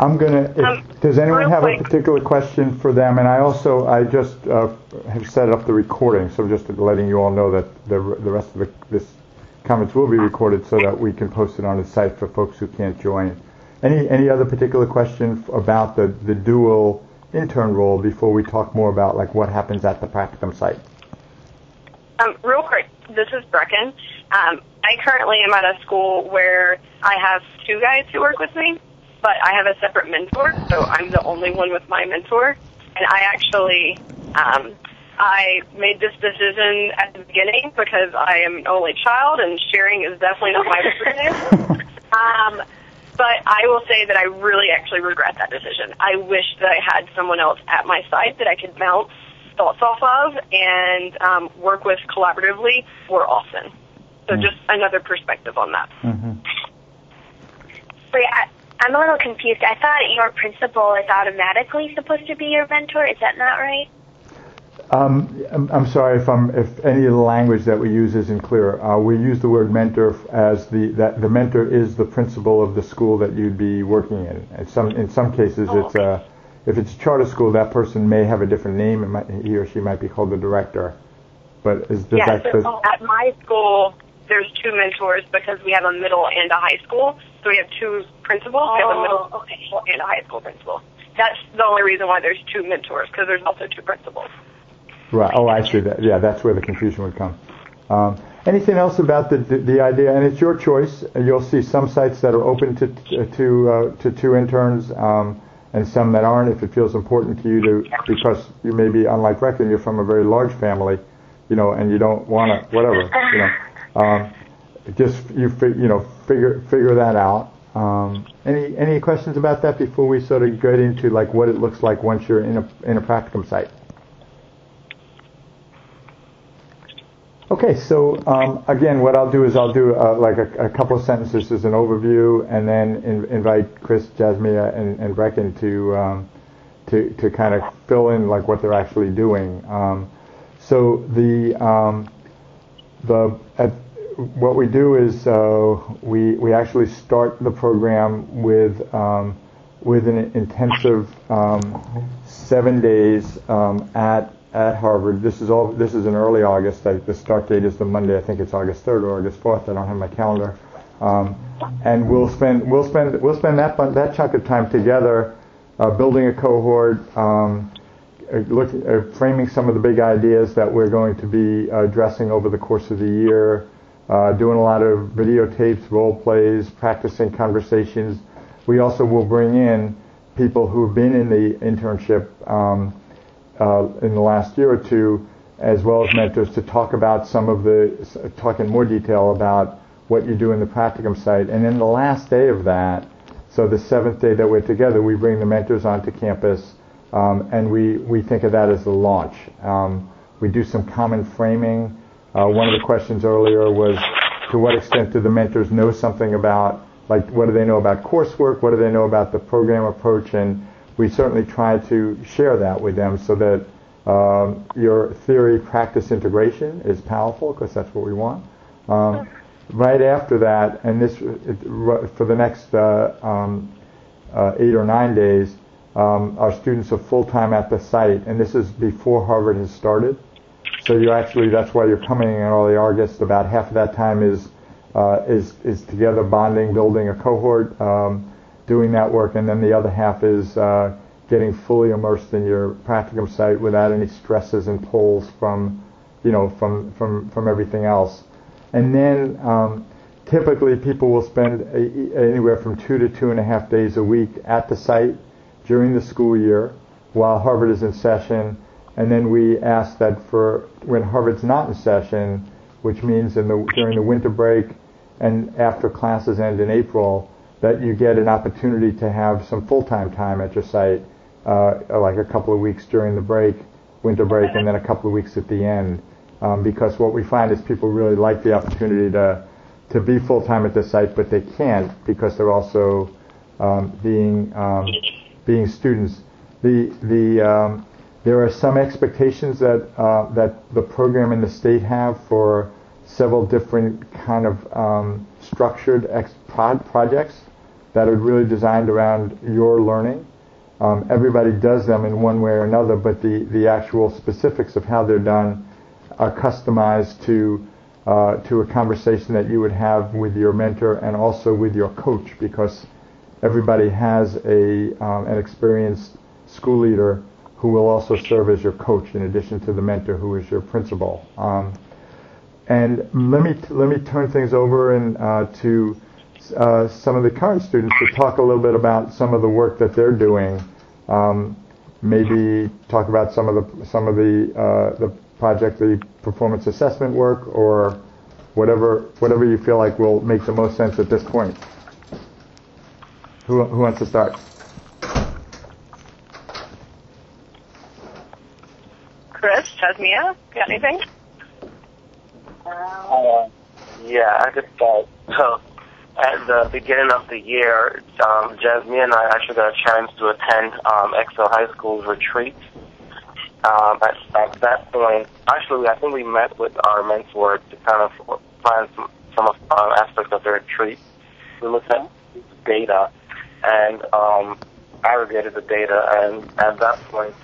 I'm gonna. If, Um, does anyone have a particular question for them? And I also I just uh, have set up the recording, so just letting you all know that the the rest of the, this comments will be recorded so that we can post it on the site for folks who can't join. Any any other particular question f- about the the dual intern role before we talk more about like what happens at the practicum site? Um, real quick, this is Brecken. Um, I currently am at a school where I have two guys who work with me, but I have a separate mentor, so I'm the only one with my mentor. And I actually, um, I made this decision at the beginning because I am an only child, and sharing is definitely not my preference. um, but I will say that I really actually regret that decision. I wish that I had someone else at my side that I could bounce thoughts off of and um, work with collaboratively more often. So just another perspective on that. Wait, I, I'm a little confused. I thought your principal is automatically supposed to be your mentor. Is that not right? Um, I'm, I'm sorry if I'm if any of the language that we use isn't clear. Uh, we use the word mentor as the that the mentor is the principal of the school that you'd be working in. In some in some cases, Oh, it's a if it's a charter school, that person may have a different name. Might, he or she might be called the director. But is does Yeah, so at my school, there's two mentors because we have a middle and a high school. So we have two principals. we have a middle Oh, okay. school and a high school principal. That's the only reason why there's two mentors because there's also two principals. Right. Oh, I see that. Yeah, that's where the confusion would come. Um, anything else about the, the the idea? And it's your choice. You'll see some sites that are open to to uh, to two interns, um, and some that aren't. If it feels important to you to, because you may be unlike Brecken, you're from a very large family, you know, and you don't want to whatever, you know. Um, just you you know figure figure that out. Um, any any questions about that before we sort of get into like what it looks like once you're in a in a practicum site? Okay, so um, again, what I'll do is I'll do uh, like a, a couple of sentences as an overview, and then in, invite Chris, Jasmia, and, and Brecken to um, to to kind of fill in like what they're actually doing. Um, so the um, the at, what we do is uh, we we actually start the program with um, with an intensive um, seven days um, at at Harvard. This is all. This is in early August. Like the start date is the Monday. I think it's August third or August fourth. I don't have my calendar. Um, and we'll spend we'll spend we'll spend that that chunk of time together, uh, building a cohort. Um, look, uh, framing some of the big ideas that we're going to be addressing over the course of the year, uh, doing a lot of videotapes, role plays, practicing conversations. We also will bring in people who've been in the internship um, uh, in the last year or two, as well as mentors, to talk about some of the, talk in more detail about what you do in the practicum site. And then the last day of that, so the seventh day that we're together, we bring the mentors onto campus, um, and we, we think of that as the launch. Um, we do some common framing. Uh, one of the questions earlier was, to what extent do the mentors know something about, like, what do they know about coursework? What do they know about the program approach? And we certainly try to share that with them so that um, your theory practice integration is powerful because that's what we want. Um, right after that, and this for the next uh, um, uh, eight or nine days, um, our students are full time at the site, and this is before Harvard has started. So you actually that's why you're coming in early August. About half of that time is uh, is is together bonding, building a cohort, um, doing that work, and then the other half is uh, getting fully immersed in your practicum site without any stresses and pulls from you know from from from everything else. And then um, typically people will spend a, anywhere from two to two and a half days a week at the site during the school year while Harvard is in session. And then we ask that for when Harvard's not in session, which means the, during the winter break and after classes end in April, that you get an opportunity to have some full-time time at your site, uh, like a couple of weeks during the break, winter break, and then a couple of weeks at the end. Um, because what we find is people really like the opportunity to to be full time at the site, but they can't because they're also um, being um, being students. The the um, there are some expectations that uh, that the program and the state have for several different kind of um, structured ex- prod projects. that are really designed around your learning. Um, everybody does them in one way or another, but the, the actual specifics of how they're done are customized to uh, to a conversation that you would have with your mentor and also with your coach because everybody has a um, an experienced school leader who will also serve as your coach in addition to the mentor who is your principal. Um, and let me let me turn things over and uh, to uh, some of the current students to talk a little bit about some of the work that they're doing. Um, maybe talk about some of the some of the uh, the project, the performance assessment work, or whatever whatever you feel like will make the most sense at this point. Who, who wants to start? Jasmia, got anything? Uh, yeah, I could start. So, at the beginning of the year, um, Jasmine and I actually got a chance to attend um, Excel High School's retreat. Um, at, at that point, actually, I think we met with our mentor to kind of plan some, some of, uh, aspects of the retreat. We looked at data and um, aggregated the data, and at that point,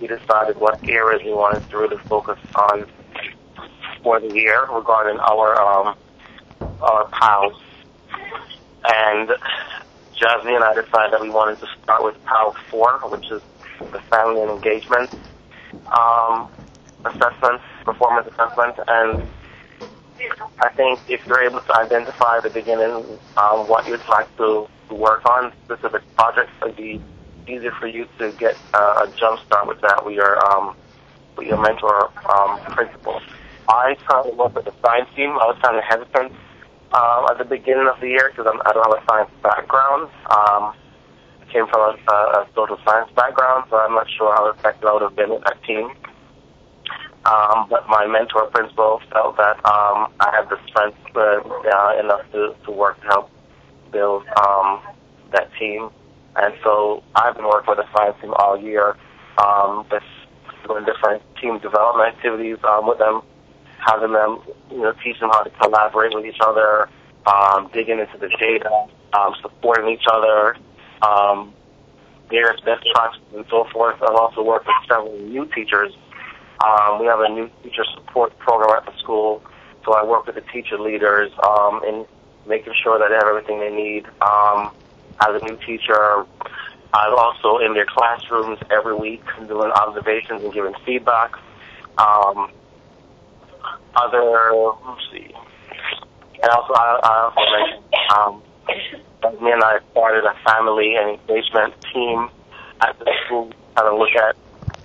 we decided what areas we wanted to really focus on for the year regarding our um, our PALs. And Jasmine and I decided that we wanted to start with PAL 4, which is the family and engagement um, assessment, performance assessment, and I think if you're able to identify at the beginning um, what you'd like to, work on, specific projects, it'd be easier for you to get uh, a jump start with that with your um, with your mentor um, principal. I currently work with the science team. I was kind of hesitant um, at the beginning of the year because I don't have a science background. Um, I came from a, a social science background, so I'm not sure how effective I would have been with that team. Um, but my mentor principal felt that um, I had the strength uh, enough to, to work to help build um, that team. And so I've been working with the science team all year, um, doing different team development activities um, with them, having them, you know, teach them how to collaborate with each other, um, digging into the data, um, supporting each other, um, various best practices and so forth. I've also worked with several new teachers um, we have a new teacher support program at the school, so I work with the teacher leaders um, in making sure that they have everything they need. Um, as a new teacher, I'm also in their classrooms every week doing observations and giving feedback. Um, other, let's see, and also I, I also mentioned um, me and I started a family and engagement team at the school, kind of look at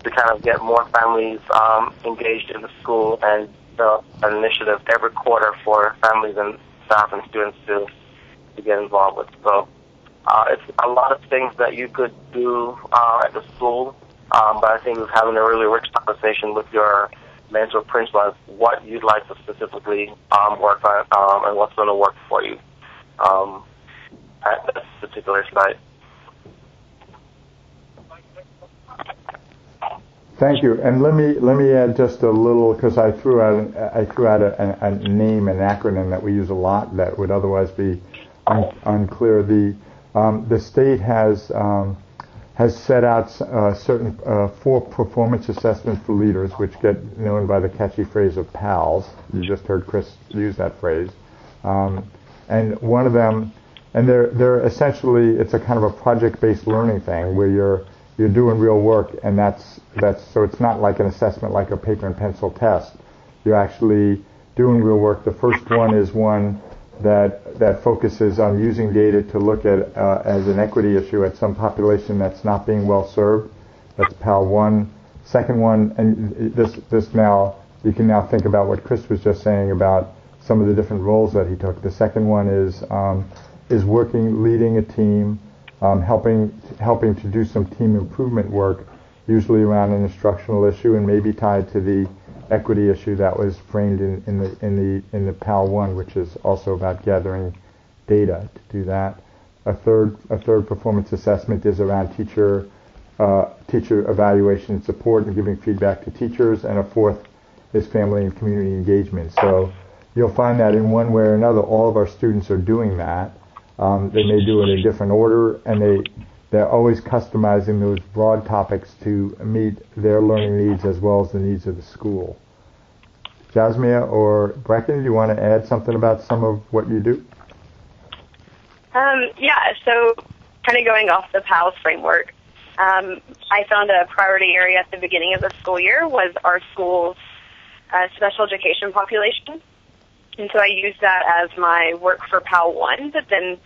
to kind of get more families um, engaged in the school and an initiative every quarter for families and staff and students to, to get involved with. So uh, it's a lot of things that you could do uh, at the school, um, but I think it's having a really rich conversation with your mentor principal as what you'd like to specifically um, work on um, and what's going to work for you um, at this particular site. Thank you. And let me let me add just a little because I threw out I threw out a, a, name, an acronym that we use a lot that would otherwise be un, unclear. The um, the state has um, has set out uh, certain uh, four performance assessments for leaders, which get known by the catchy phrase of PALS. You just heard Chris use that phrase, um, and one of them, and they're they're essentially it's a kind of a project-based learning thing where you're you're doing real work, and that's that's so it's not like an assessment like a paper and pencil test. You're actually doing real work. The first one is one that that focuses on using data to look at uh, as an equity issue at some population that's not being well served. That's PAL one. Second one, and this this now you can now think about what Chris was just saying about some of the different roles that he took. The second one is um, is working, leading a team, um, helping helping to do some team improvement work, usually around an instructional issue and maybe tied to the equity issue that was framed in, in the in the in the PAL one, which is also about gathering data to do that. A third a third performance assessment is around teacher uh, teacher evaluation and support and giving feedback to teachers, and a fourth is family and community engagement. So you'll find that in one way or another, all of our students are doing that. Um, they may do it in a different order, and they they're always customizing those broad topics to meet their learning needs as well as the needs of the school. Jasmia or Brecken, do you want to add something about some of what you do? Um, yeah, so kind of going off the PALS framework, um, I found a priority area at the beginning of the school year was our school's uh, special education population. And so I used that as my work for PAL 1, but then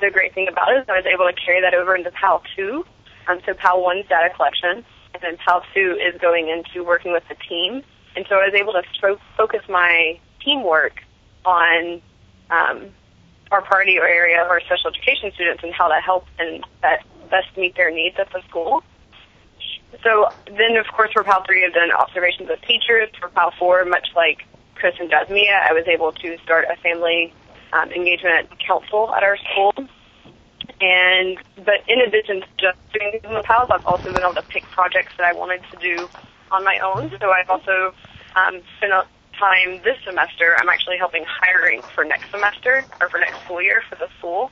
the great thing about it is I was able to carry that over into PAL 2. Um, so PAL 1's data collection, and then PAL 2 is going into working with the team. And so I was able to fo- focus my teamwork on um, our priority area of our special education students and how that helps and that best meet their needs at the school. So then, of course, for PAL 3, I've done observations of teachers. For PAL 4, much like Chris and Jasmia, I was able to start a family um, engagement council at our school. And but in addition to just doing the PALs, I've also been able to pick projects that I wanted to do on my own. So I've also um, spent time this semester. I'm actually helping hiring for next semester or for next school year for the school.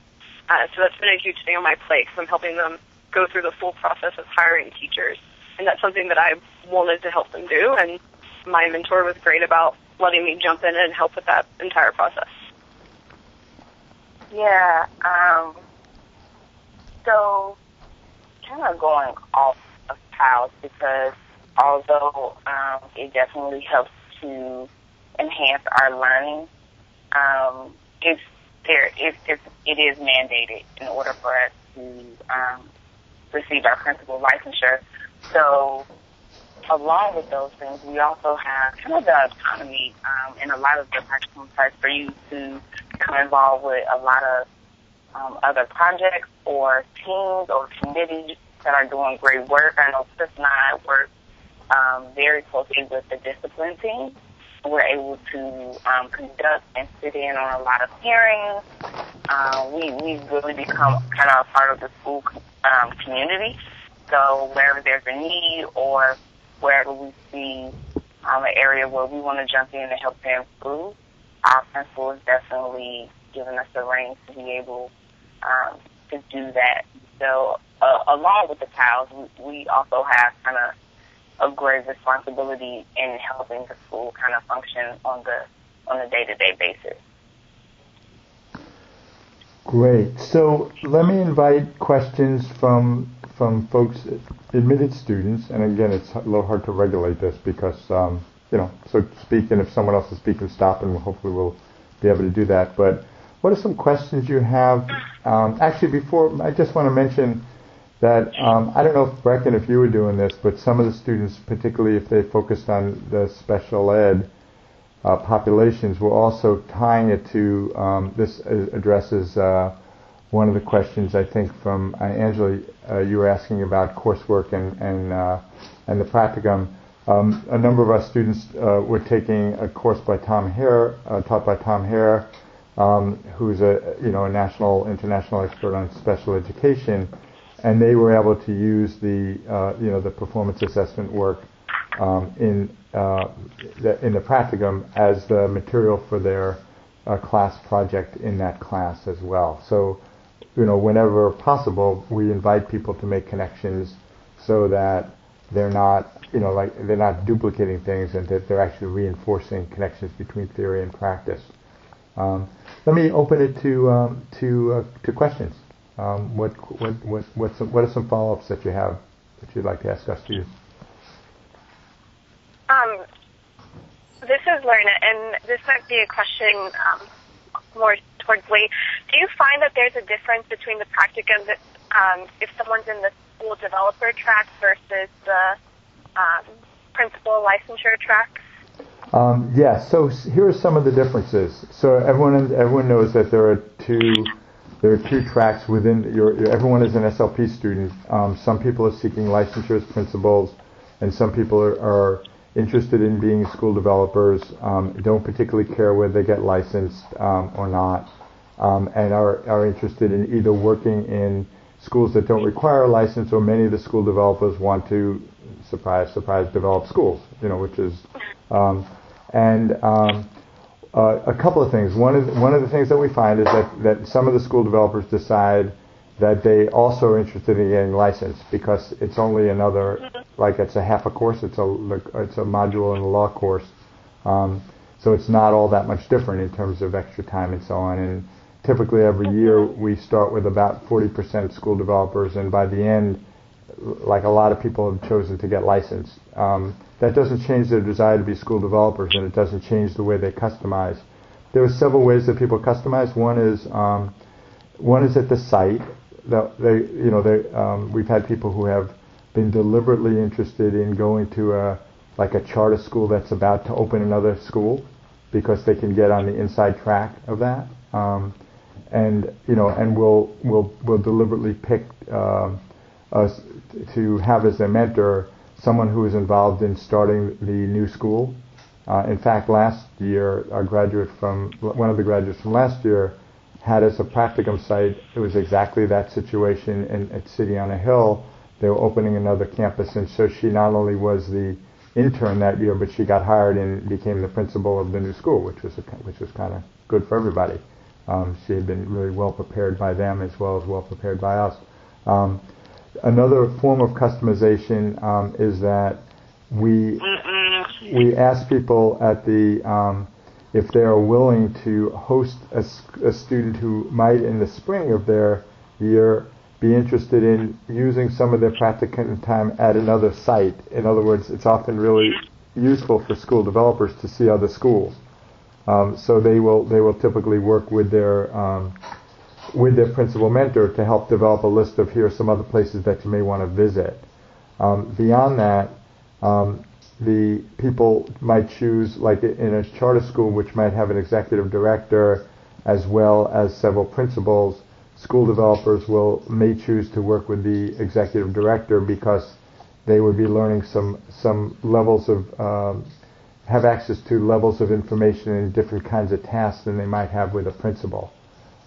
Uh, so that's been a huge thing on my plate because I'm helping them go through the full process of hiring teachers, and that's something that I wanted to help them do. And my mentor was great about letting me jump in and help with that entire process. Yeah. Um, so, kind of going off of PALS because although um, it definitely helps to enhance our learning, um, it's there. It's, it's it is mandated in order for us to um, receive our principal licensure. So, along with those things, we also have kind of the autonomy um, in a lot of the practical sites for you to become involved with a lot of um, other projects or teams or committees that are doing great work. I know Chris and I work um, very closely with the discipline team. We're able to um, conduct and sit in on a lot of hearings. Uh, we we really become kind of a part of the school um, community. So wherever there's a need or wherever we see um, an area where we want to jump in and help them improve, our principal is definitely giving us the reins to be able um, to do that. So uh, along with the PALs, we, we also have kind of a great responsibility in helping the school kind of function on the on a day to day basis. Great. So let me invite questions from from folks, admitted students, and again, it's a little hard to regulate this because um, you know, so speak, and if someone else is speaking, stop, and hopefully we'll be able to do that. But what are some questions you have? Um, actually, before I just want to mention that um, I don't know if Brecken, if you were doing this, but some of the students, particularly if they focused on the special ed uh, populations, were also tying it to um, this addresses uh, one of the questions I think from uh, Angela. Uh, you were asking about coursework and and uh, and the practicum. Um, a number of our students uh, were taking a course by Tom Hehir, taught by Tom Hehir, um, who's a you know a national international expert on special education and they were able to use the uh, you know the performance assessment work um, in uh, the, in the practicum as the material for their uh, class project in that class as well. So you know whenever possible, we invite people to make connections so that they're not you know like they're not duplicating things and that they're actually reinforcing connections between theory and practice. Um, let me open it to um, to uh, to questions. Um, what what what what's some, what are some follow-ups that you have that you'd like to ask us to use? Um, this is Lerna, and this might be a question um, more towards Lee. Do you find that there's a difference between the practicum that um, if someone's in the school developer track versus the um, principal licensure track? Um, yes. Yeah, so here are some of the differences. So everyone everyone knows that there are two there are two tracks within your, everyone is an SLP student. Um, some people are seeking licensure as principals, and some people are, are interested in being school developers, um, don't particularly care whether they get licensed um, or not, um, and are, are interested in either working in schools that don't require a license, or many of the school developers want to, surprise, surprise, develop schools, you know, which is, um, and um, uh, a couple of things. One of the, one of the things that we find is that, that some of the school developers decide that they also are interested in getting licensed because it's only another like it's a half a course. It's a it's a module in the law course. Um, so it's not all that much different in terms of extra time and so on. And typically every year we start with about 40% school developers, and by the end, like a lot of people have chosen to get licensed. Um, that doesn't change their desire to be school developers, and it doesn't change the way they customize. There are several ways that people customize. One is um, one is at the site. They, you know, they, um, we've had people who have been deliberately interested in going to a like a charter school that's about to open another school because they can get on the inside track of that. Um, and you know, and we'll we'll we'll deliberately pick uh, us to have as a mentor someone who is involved in starting the new school. Uh, in fact, last year, our graduate from one of the graduates from last year had as a practicum site. It was exactly that situation in, at City on a Hill. They were opening another campus, and so she not only was the intern that year, but she got hired and became the principal of the new school, which was a, which was kind of good for everybody. Um, she had been really well prepared by them as well as well prepared by us. Um, another form of customization um, is that we we ask people at the um, if they are willing to host a, a, student who might in the spring of their year be interested in using some of their practicum time at another site. In other words, it's often really useful for school developers to see other schools. Um, so they will they will typically work with their um, with their principal mentor to help develop a list of here are some other places that you may want to visit. Um, beyond that, um, the people might choose, like in a charter school, which might have an executive director as well as several principals. School developers will may choose to work with the executive director because they would be learning some some levels of um, have access to levels of information and different kinds of tasks than they might have with a principal.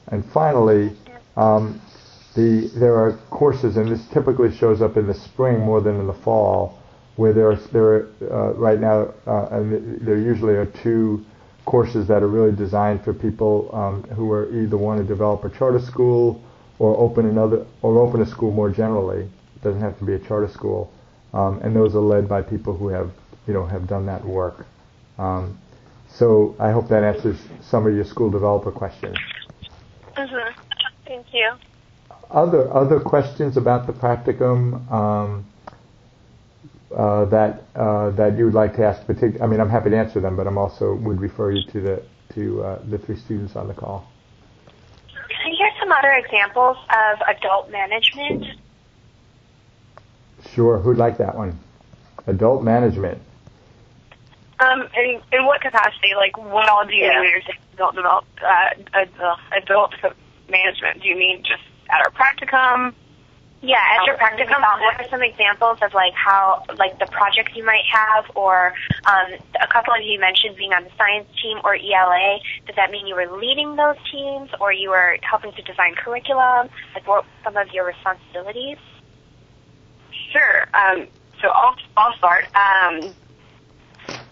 And finally, um, the, there are courses, and this typically shows up in the spring more than in the fall, where there are, there are uh, right now, uh, and there usually are two courses that are really designed for people um, who are either want to develop a charter school or open another or open a school more generally. It doesn't have to be a charter school, um, and those are led by people who have you know have done that work. Um, so I hope that answers some of your school developer questions. Mm-hmm. Thank you. Other other questions about the practicum um, uh, that uh, that you would like to ask? Partic- I mean, I'm happy to answer them, but I'm also would refer you to the to uh, the three students on the call. Can I hear some other examples of adult management? Sure. Who'd like that one? Adult management. Um, in, in what capacity? Like, what all do you Yeah. mean when you're saying adult develop, uh, uh, adult management? Do you mean just at our practicum? Yeah, at your practicum, what are some examples of like how, like the projects you might have, or um, a couple of you mentioned being on the science team or ELA. Does that mean you were leading those teams, or you were helping to design curriculum? Like, what some of your responsibilities? Sure. Um, so I'll I'll start. Um,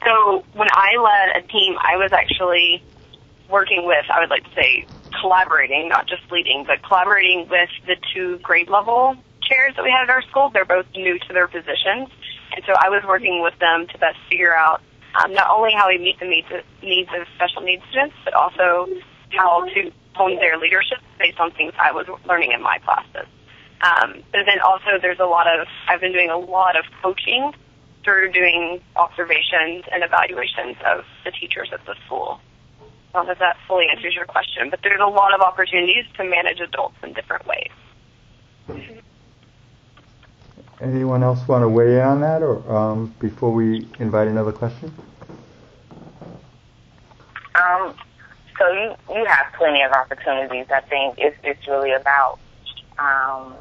so when I led a team, I was actually working with, I would like to say, collaborating, not just leading, but collaborating with the two grade level chairs that we had at our school. They're both new to their positions, and so I was working with them to best figure out um, not only how we meet the needs of, needs of special needs students, but also how to hone their leadership based on things I was learning in my classes. Um, but then also there's a lot of, I've been doing a lot of coaching through doing observations and evaluations of the teachers at the school. I don't know if that fully answers your question, but there's a lot of opportunities to manage adults in different ways. Anyone else want to weigh in on that, or um, before we invite another question? Um, so you you have plenty of opportunities. I think it's it's really about um,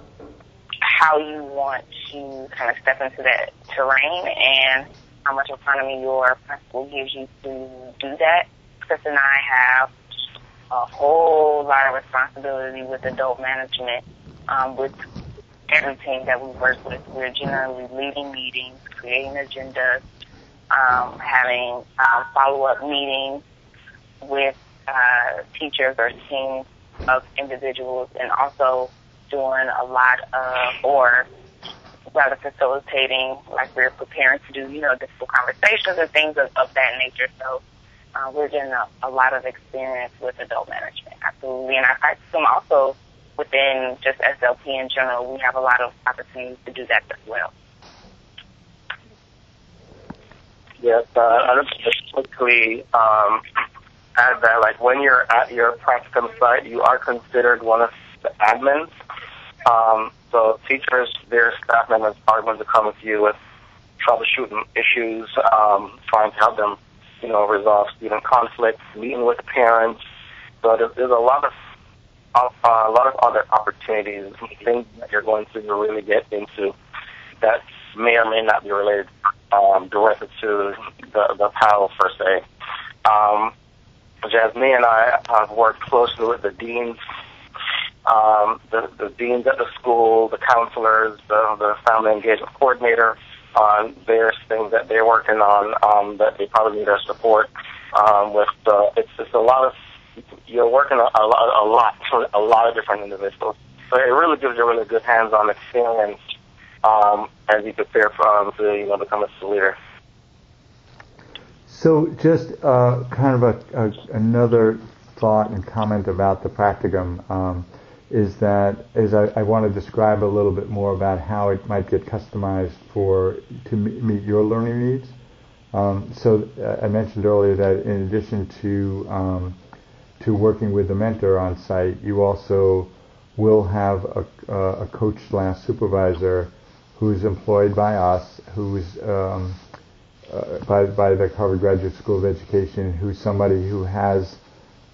how you want to kind of step into that terrain and how much autonomy your principal gives you to do that. Chris and I have a whole lot of responsibility with adult management um, with every team that we work with. We're generally leading meetings, creating agendas, um, having um, follow-up meetings with uh, teachers or teams of individuals and also doing a lot of, or rather facilitating, like we're preparing to do, you know, difficult conversations and things of, of that nature. So uh, we're getting a, a lot of experience with adult management, absolutely. And I, I assume also within just SLP in general, we have a lot of opportunities to do that as well. Yes, uh, I'll just quickly um, add that, like, when you're at your practicum site, you are considered one of the admins. Um, so teachers, their staff members are going to come with you with troubleshooting issues, um, trying to help them, you know, resolve student conflicts, meeting with parents. So there's, a lot of uh, a lot of other opportunities, things that you're going to really get into that may or may not be related um, directed to the, the PAL per se. Um, Jasmine and I have worked closely with the deans, um, the, the deans at the school, the counselors, the, the family engagement coordinator on various things that they're working on um, that they probably need our support um, with. Uh, it's just a lot of you're working a, a lot, a lot, a lot of different individuals. So it really gives you a really good hands-on experience um, as you prepare for, um, to you know become a leader. So just uh, kind of a, a, another thought and comment about the practicum um, is that is I, I, want to describe a little bit more about how it might get customized for to meet your learning needs. Um, so uh, I mentioned earlier that in addition to um, to working with the mentor on site, you also will have a, a coach slash supervisor who's employed by us, who's um, uh, by, by the Harvard Graduate School of Education, who's somebody who has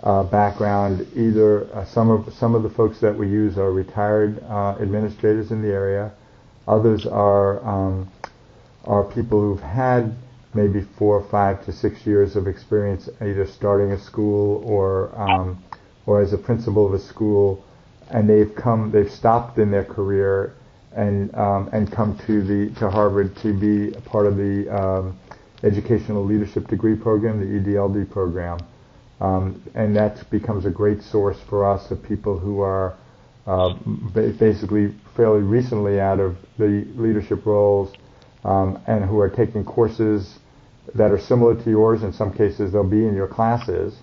uh, background. Either uh, some of some of the folks that we use are retired uh, administrators in the area. Others are um, are people who've had maybe four, five to six years of experience either starting a school or um, or as a principal of a school, and they've come, they've stopped in their career and um, and come to the to Harvard to be part of the um, educational leadership degree program, the EDLD program, um, and that becomes a great source for us of people who are uh, basically fairly recently out of the leadership roles um, and who are taking courses that are similar to yours. In some cases, they'll be in your classes,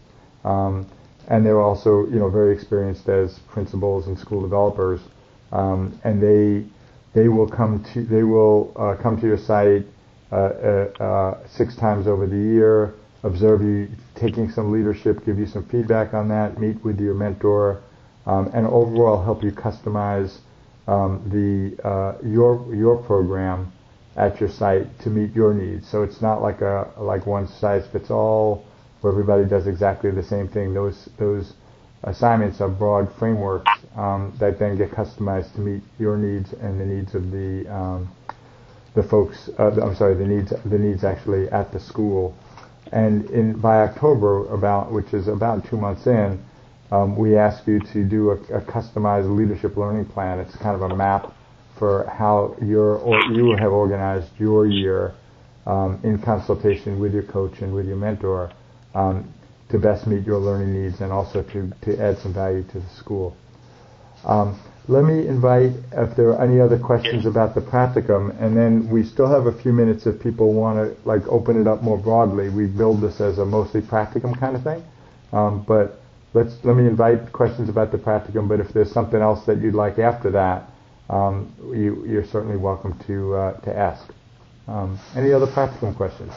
um, and they're also you know very experienced as principals and school developers, um, and they they will come to they will uh, come to your site uh, uh, uh, six times over the year, observe you taking some leadership, give you some feedback on that, meet with your mentor, um, and overall help you customize um, the uh, your your program at your site to meet your needs. So it's not like a like one size fits all where everybody does exactly the same thing. Those those assignments are broad frameworks um, that then get customized to meet your needs and the needs of the um, the folks. Uh, I'm sorry, the needs the needs actually at the school. And in by October, about which is about two months in, um, we ask you to do a, a customized leadership learning plan. It's kind of a map for how your or you have organized your year um, in consultation with your coach and with your mentor um, to best meet your learning needs and also to, to add some value to the school. Um, let me invite if there are any other questions about the practicum, and then we still have a few minutes if people want to like open it up more broadly. We build this as a mostly practicum kind of thing, um, but let's let me invite questions about the practicum. But if there's something else that you'd like after that, um, you, are certainly welcome to uh, to ask. Um, any other practicum questions?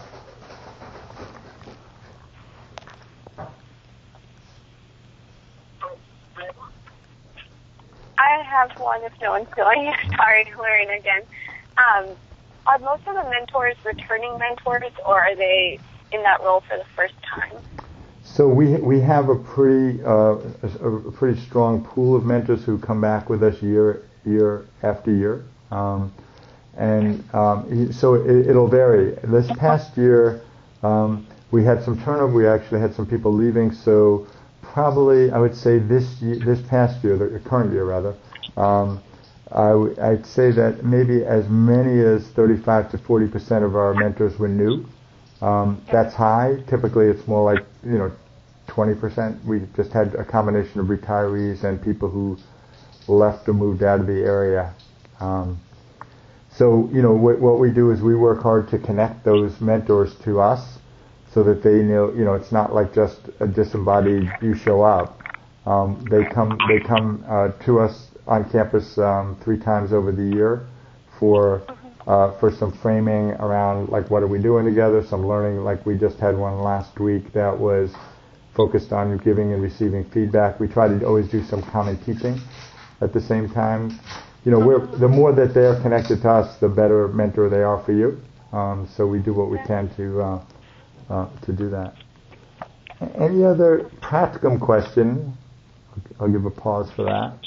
I have one if no one's going. Sorry, Lorraine again. Um, are most of the mentors returning mentors, or are they in that role for the first time? So we we have a pretty uh, a, a, pretty strong pool of mentors who come back with us year year after year. Um, and um, so it, will vary. This past year, um, we had some turnover. We actually had some people leaving. So probably, I would say this year, this past year, the current year rather, um, I w- I'd say that maybe as many as 35 to 40 percent of our mentors were new. Um, that's high. Typically, it's more like you know 20%. We just had a combination of retirees and people who left or moved out of the area. Um, so, you know, what, what we do is we work hard to connect those mentors to us so that they know, you know, it's not like just a disembodied, you show up. Um, they come, they come uh, to us on campus um, three times over the year for uh, for some framing around like what are we doing together, some learning. Like we just had one last week that was focused on giving and receiving feedback. We try to always do some common teaching at the same time. You know, we're, the more that they're connected to us, the better mentor they are for you. Um, so we do what we can to uh, uh, to do that. Any other practicum question? I'll give a pause for that.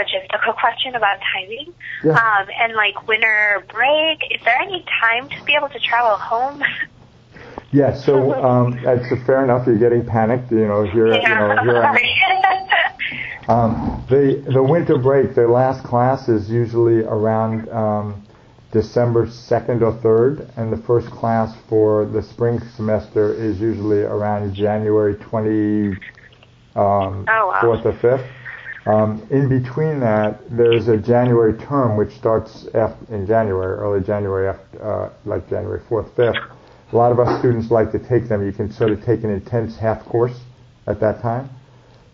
I a logistical question about timing? Yeah. Um, and like winter break, is there any time to be able to travel home? Yeah, so um, that's fair enough. You're getting panicked, you know. Here, you know, here. I'm- Um, the the winter break, the last class is usually around um, December second or third, and the first class for the spring semester is usually around January twenty um, Oh, wow. fourth or fifth. Um, in between that, there's a January term which starts af- in January, early January, after, uh, like January fourth, fifth. A lot of us students like to take them. You can sort of take an intense half course at that time.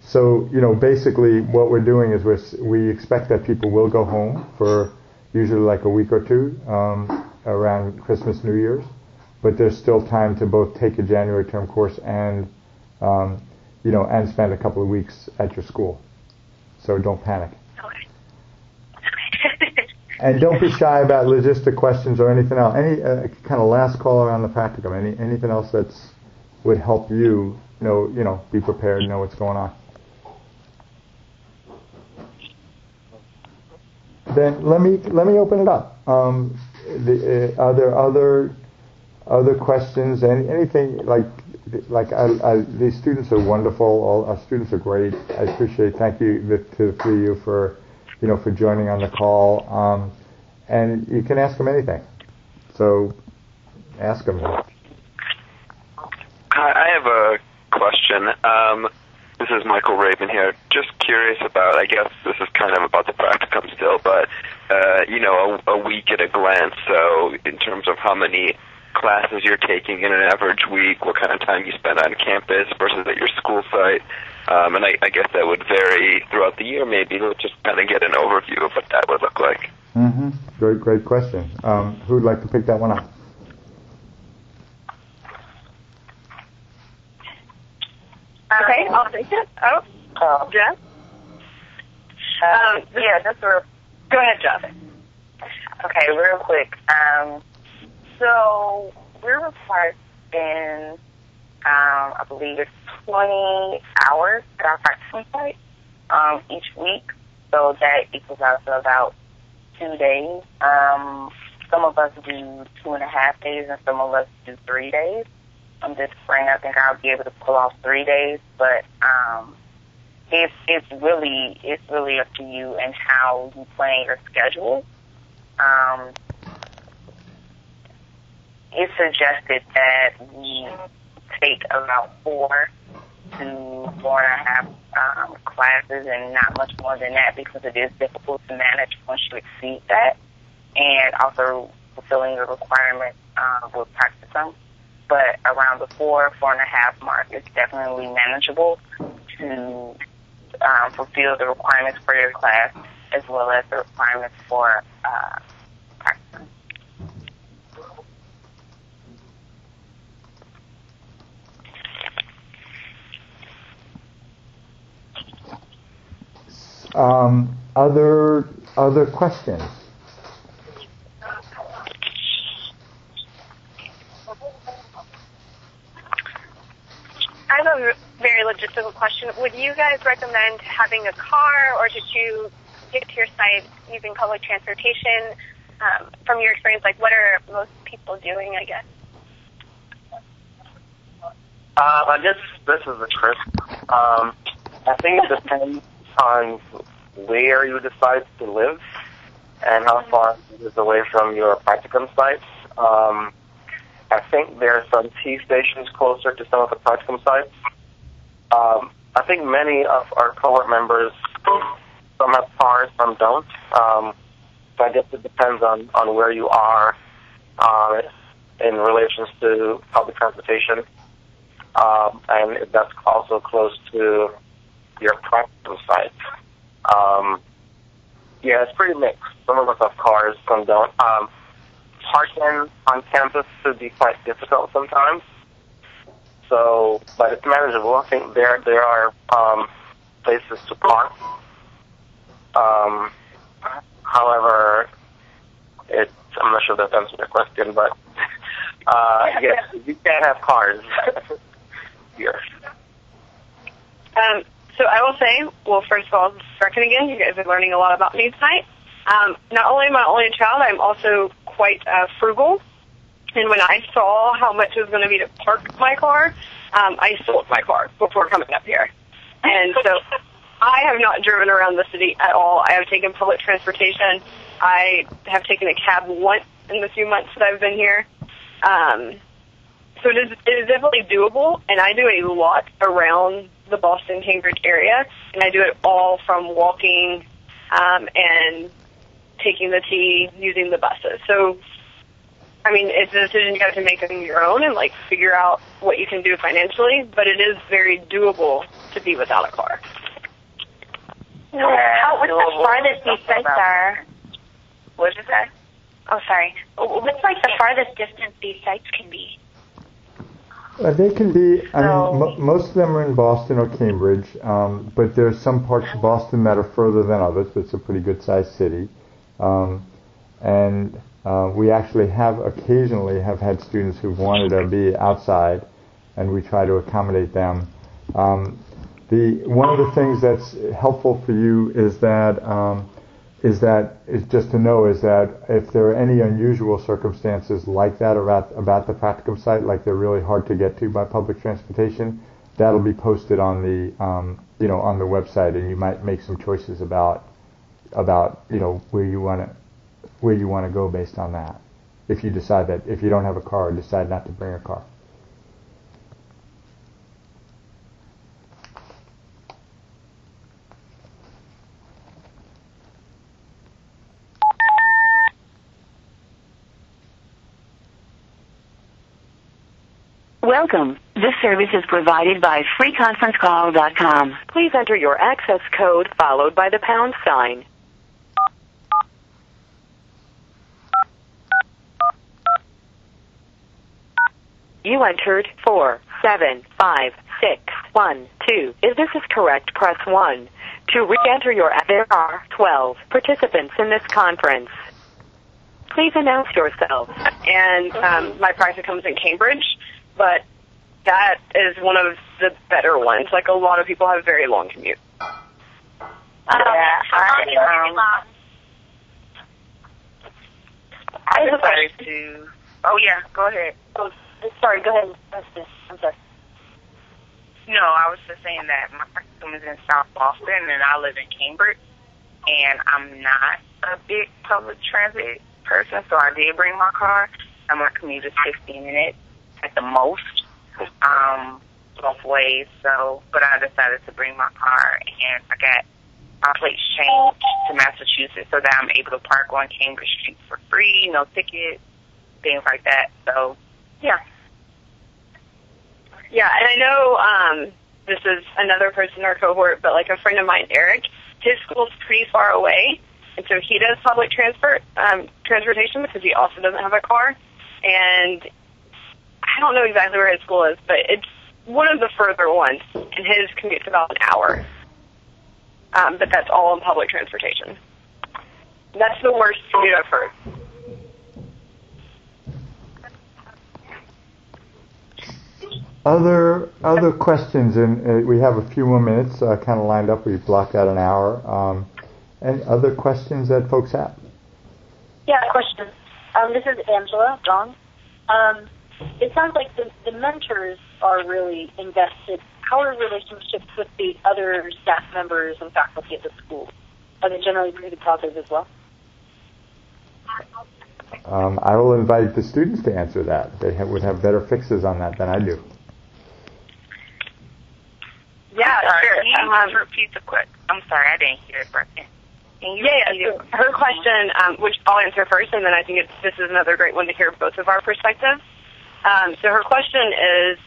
So, you know, basically what we're doing is we're, we expect that people will go home for usually like a week or two um, around Christmas, New Year's. But there's still time to both take a January term course and, um, you know, and spend a couple of weeks at your school. So don't panic. Okay. And don't be shy about logistic questions or anything else. Any uh, kind of last call around the practicum. Any anything else that's would help you know you know be prepared, know what's going on. Then let me let me open it up. Um, the, uh, are there other other questions? Any, anything like like I, I, these students are wonderful. All our students are great. I appreciate. Thank you to the three of you for you know for joining on the call. Um, and you can ask them anything. So ask them. Hi, I have a question. Um, this is Michael Raven here. Just curious about, I guess this is kind of about the practicum still, but, uh, you know, a, a week at a glance. So in terms of how many classes you're taking in an average week, what kind of time you spend on campus versus at your school site. Um, and I, I guess that would vary throughout the year maybe. Let's just kind of get an overview of what that would look like. Mm-hmm. Great, great question. Um, who'd like to pick that one up? Okay, I'll take it. Oh, Oh, Jeff? um, yeah, just real, Go ahead, Jeff. okay, real quick. Um, so we're required spend, um, I believe it's 20 hours at our practicum site um, each week. So that equals out to about two days. Um, some of us do two and a half days, and some of us do three days. Um, this spring, I think I'll be able to pull off three days, but um, it's it's really it's really up to you and how you plan your schedule. Um, it's suggested that we take about four to four and a half um, classes and not much more than that because it is difficult to manage once you exceed that and also fulfilling the requirements uh, with practicum. But around the four, four and a half mark is definitely manageable to um, fulfill the requirements for your class as well as the requirements for uh, practicum. Um, other other questions? I have a very logistical question. Would you guys recommend having a car or did you get to your site using public transportation? Um, from your experience, like what are most people doing, I guess? Um, I guess this is a Chris. Um, I think it depends on where you decide to live and how far it is away from your practicum sites. Um, I think there are some T stations closer to some of the practicum sites. Um, I think many of our cohort members, some have cars, some don't. Um, so I guess it depends on, on where you are uh, in relation to public transportation. Um, and if that's also close to your practicum site. Um, yeah, it's pretty mixed. Some of us have cars, some don't. Um, parking on campus could be quite difficult sometimes. So, but it's manageable. I think there there are um, places to park. Um, however, it I'm not sure that answers your question, but uh, yes, you can have cars here. Um, so I will say, well, first of all, second again, you guys are learning a lot about me tonight. Um, not only am I only a child, I'm also quite uh, frugal. And when I saw how much it was going to be to park my car, um, I sold my car before coming up here. And so I have not driven around the city at all. I have taken public transportation. I have taken a cab once in the few months that I've been here. Um, so it is, it is definitely doable, and I do a lot around the Boston Cambridge area, and I do it all from walking um, and taking the T, using the buses. So, I mean, it's a decision you have to make on your own and like figure out what you can do financially, but it is very doable to be without a car. How, what's the farthest these sites are? What did you say? Oh, sorry. What's like the farthest distance these sites can be? Uh, they can be. I So- mean, mo most of them are in Boston or Cambridge, um, but are some parts of Boston that are further than others. But it's a pretty good-sized city, um, and uh, we actually have occasionally have had students who've wanted to be outside, and we try to accommodate them. Um, the one of the things that's helpful for you is that um, is that is just to know is that if there are any unusual circumstances like that about about the practicum site, like they're really hard to get to by public transportation, that'll be posted on the um, you know on the website, and you might make some choices about about you know where you want to where you want to go based on that. If you decide that if you don't have a car, decide not to bring a car. Welcome. This service is provided by freeconferencecall.com. Please enter your access code followed by the pound sign. You entered four seven five six one two. If this is correct, press one. To re-enter your, there are twelve participants in this conference. Please announce yourself. And um, my practicum's in Cambridge, but that is one of the better ones. Like a lot of people have a very long commutes. Um, Yeah, how long I, live in um, I decided to. Oh yeah, go ahead. Oh, sorry, go ahead. I'm sorry. No, I was just saying that my practicum is in South Boston and I live in Cambridge, and I'm not a big public transit person, so I did bring my car, and my commute is 15 minutes at the most, um, both ways. So, but I decided to bring my car, and I got my plates changed to Massachusetts so that I'm able to park on Cambridge Street for free, no ticket, things like that. So, yeah. Yeah, and I know um, this is another person in our cohort, but like a friend of mine, Eric, his school's pretty far away, and so he does public transport um, transportation because he also doesn't have a car. And I don't know exactly where his school is, but it's one of the further ones, and his commute's about an hour. Um, but that's all in public transportation. That's the worst commute I've heard. Other other questions, and uh, we have a few more minutes uh, kind of lined up. We've blocked out an hour. Um, any other questions that folks have? Yeah, question. Um, this is Angela John. Um, it sounds like the, the mentors are really invested. How are relationships with the other staff members and faculty at the school? Are they generally pretty positive as well? um, I will invite the students to answer that. They have, would have better fixes on that than I do. Yeah, sure. Can you Um, just repeat the quick? I'm sorry, I didn't hear it, Brecken. Yeah, yeah. it? So her question, um, which I'll answer first, and then I think it's, this is another great one to hear both of our perspectives. Um, so her question is,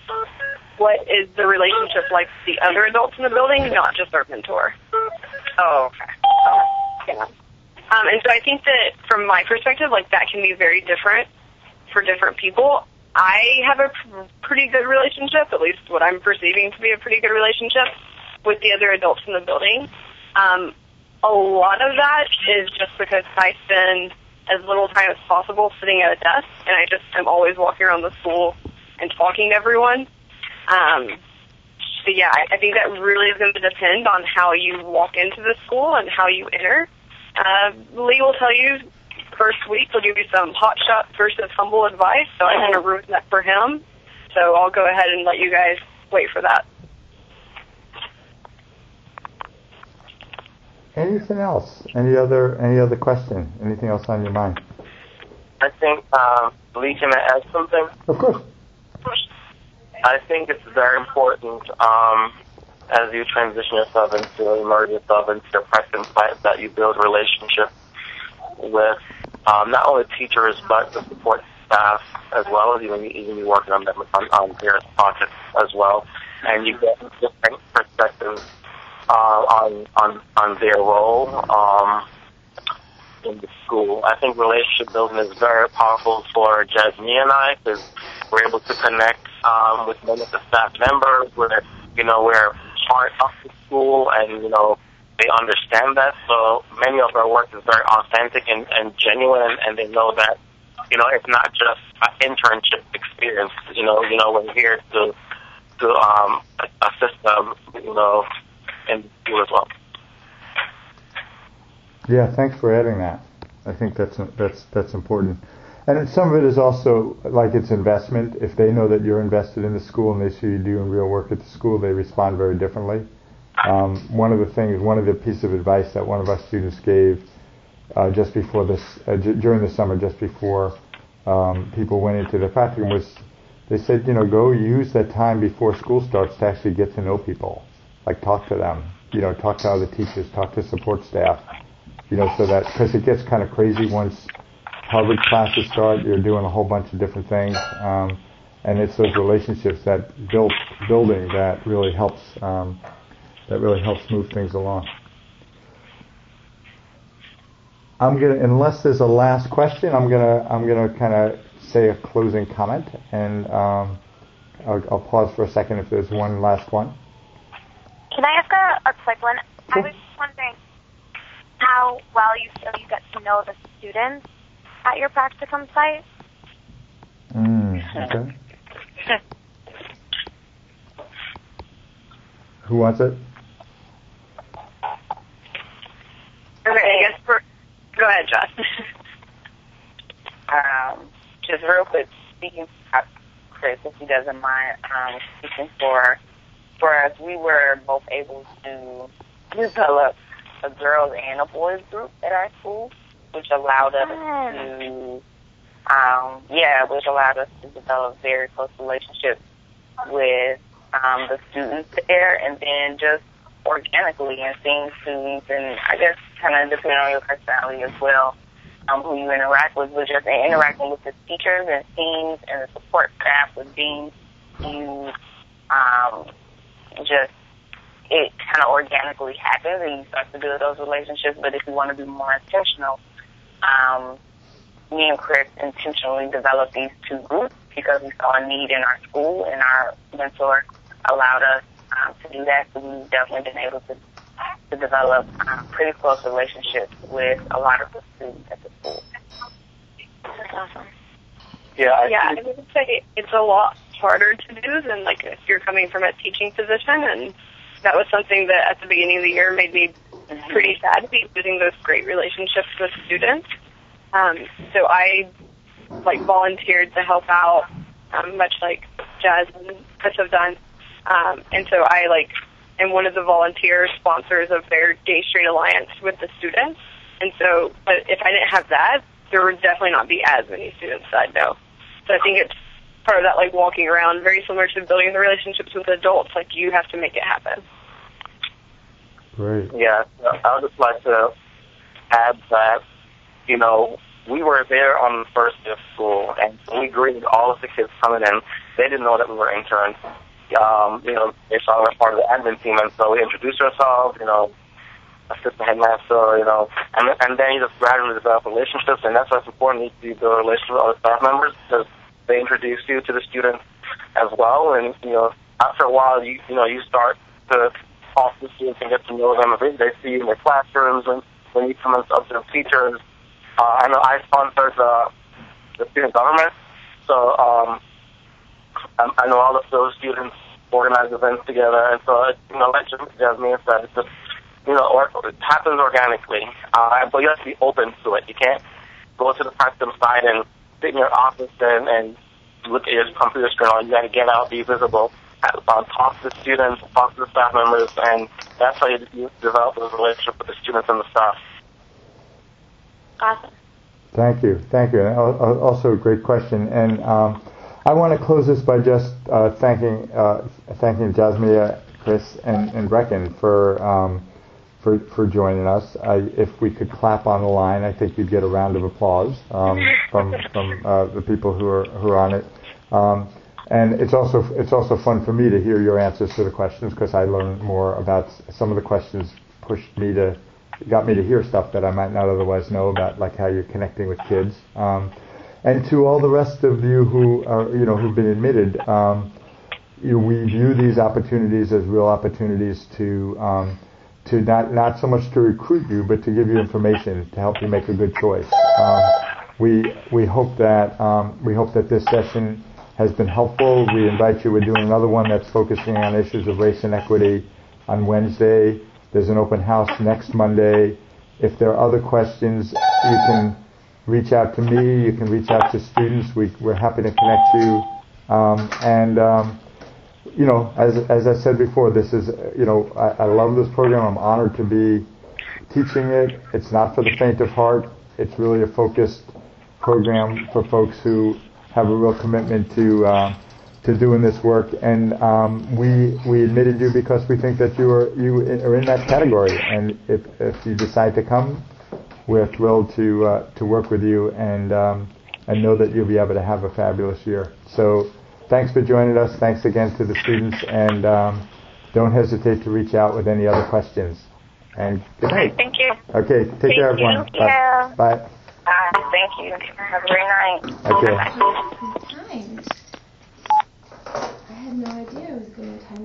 what is the relationship like with the other adults in the building, not just our mentor? Oh, okay. Yeah. Um, and so I think that from my perspective, like that can be very different for different people. I have a pr- pretty good relationship, at least what I'm perceiving to be a pretty good relationship with the other adults in the building. Um, a lot of that is just because I spend as little time as possible sitting at a desk, and I just am always walking around the school and talking to everyone. Um, so yeah, I, I think that really is going to depend on how you walk into the school and how you enter. Uh, Lee will tell you first week he'll give you some hot shot versus humble advice, so I kind of ruined that for him. So I'll go ahead and let you guys wait for that. Anything else? Any other any other question? Anything else on your mind? I think um, Lee can I add something. Of course. I think it's very important um, as you transition yourself into immerse yourself into your practicing site that you build relationships with um, not only teachers but the support staff as well as even even you working on them on, on various projects as well, and you get different perspectives uh, on on on their role. Um, in the school. I think relationship building is very powerful for Jasmine and I because we're able to connect um, with many of the staff members. Where you know we're part of the school, and you know they understand that. So many of our work is very authentic and, and genuine, and they know that you know it's not just an internship experience. You know, you know we're here to to um, assist them. You know, the school as well. Yeah, thanks for adding that. I think that's that's that's important. And some of it is also like it's investment. If they know that you're invested in the school and they see you doing real work at the school, they respond very differently. Um, one of the things, one of the pieces of advice that one of our students gave uh, just before this, uh, j- during the summer, just before um, people went into the practicum, was they said, you know, go use that time before school starts to actually get to know people, like talk to them, you know, talk to other teachers, talk to support staff, you know, so that because it gets kind of crazy once Harvard classes start. You're doing a whole bunch of different things, um, and it's those relationships that build building that really helps um, that really helps move things along. I'm gonna, unless there's a last question, I'm gonna I'm gonna kind of say a closing comment, and um, I'll, I'll pause for a second if there's one last one. Can I ask a, a quick one? Sure. I was just wondering how well you feel you get to know the students at your practicum site. Mm, okay. Who wants it? Okay, I guess for, go ahead, Josh. um, just real quick, speaking, uh, Chris, if he doesn't mind, um, speaking for for us, we were both able to develop a girls and a boys group at our school, which allowed us to, um, yeah, which allowed us to develop very close relationships with um, the students there, and then just organically and seeing students, and I guess kind of depending on your personality as well, um, who you interact with, but just interacting with the teachers and teams and the support staff with um, just it kind of organically happens and you start to build those relationships. But if you want to be more intentional, um, me and Chris intentionally developed these two groups because we saw a need in our school and our mentor allowed us um, to do that. So we've definitely been able to to develop um, pretty close relationships with a lot of the students at the school. That's awesome. Yeah, I yeah, I would say it's a lot harder to do than like if you're coming from a teaching position, and that was something that at the beginning of the year made me pretty sad to be losing those great relationships with students. Um, so I like volunteered to help out, um, much like Jazz and Chris have done. Um, and so I like am one of the volunteer sponsors of their Gay Straight Alliance with the students. And so, but if I didn't have that, there would definitely not be as many students that I know. So I think it's part of that like walking around, very similar to building the relationships with adults. Like you have to make it happen. Great. Yeah, I would just like to add that, you know, we were there on the first day of school, and we greeted all of the kids coming in. They didn't know that we were interns. Um, you know, they saw we were part of the admin team, and so we introduced ourselves, you know, assistant headmaster, you know, and, and then you just gradually develop relationships, and that's why it's important to build relationships with other staff members, because they introduce you to the students as well, and, you know, after a while, you, you know, you start to talk to students and get to know them. They see you in their classrooms, and when you come to the teachers, uh, I know I sponsored the, the student government, so um, I, I know all of those students organize events together, and so you know, like Jasmine said, it's just you know, or, it happens organically, uh, but you have to be open to it. You can't go to the practice side and sit in your office and, and look at your computer screen. You got to get out, be visible, uh, talk to the students, talk to the staff members, and that's how you, you develop those relationship with the students and the staff. Awesome. Thank you, thank you. Also a great question. And um, I want to close this by just uh, thanking uh, thanking Jasmine, Chris, and, and Brecken for um, for for joining us. I, if we could clap on the line, I think you'd get a round of applause um, from from uh, the people who are who are on it. Um, and it's also it's also fun for me to hear your answers to the questions because I learn more about some of the questions pushed me to got me to hear stuff that I might not otherwise know about, like how you're connecting with kids. Um, and to all the rest of you who are, you know, who've been admitted, um, you we view these opportunities as real opportunities to, um, to not, not so much to recruit you, but to give you information to help you make a good choice. Um, we, we hope that, um, we hope that this session has been helpful. We invite you, we're doing another one that's focusing on issues of race and equity on Wednesday. There's an open house next Monday. If there are other questions, you can reach out to me. You can reach out to students. We, we're happy to connect you. Um, and um, you know, as as I said before, this is you know I, I love this program. I'm honored to be teaching it. It's not for the faint of heart. It's really a focused program for folks who have a real commitment to. Uh, to doing this work, and um, we we admitted you because we think that you are you are in that category. And if if you decide to come, we're thrilled to uh, to work with you and um, and know that you'll be able to have a fabulous year. So thanks for joining us. Thanks again to the students, and um, don't hesitate to reach out with any other questions. And good night. Thank you. Okay, take Thank care, everyone. you. Bye. Bye. Uh, thank you. Have a great night. Okay. Times. I had no idea it was going to time.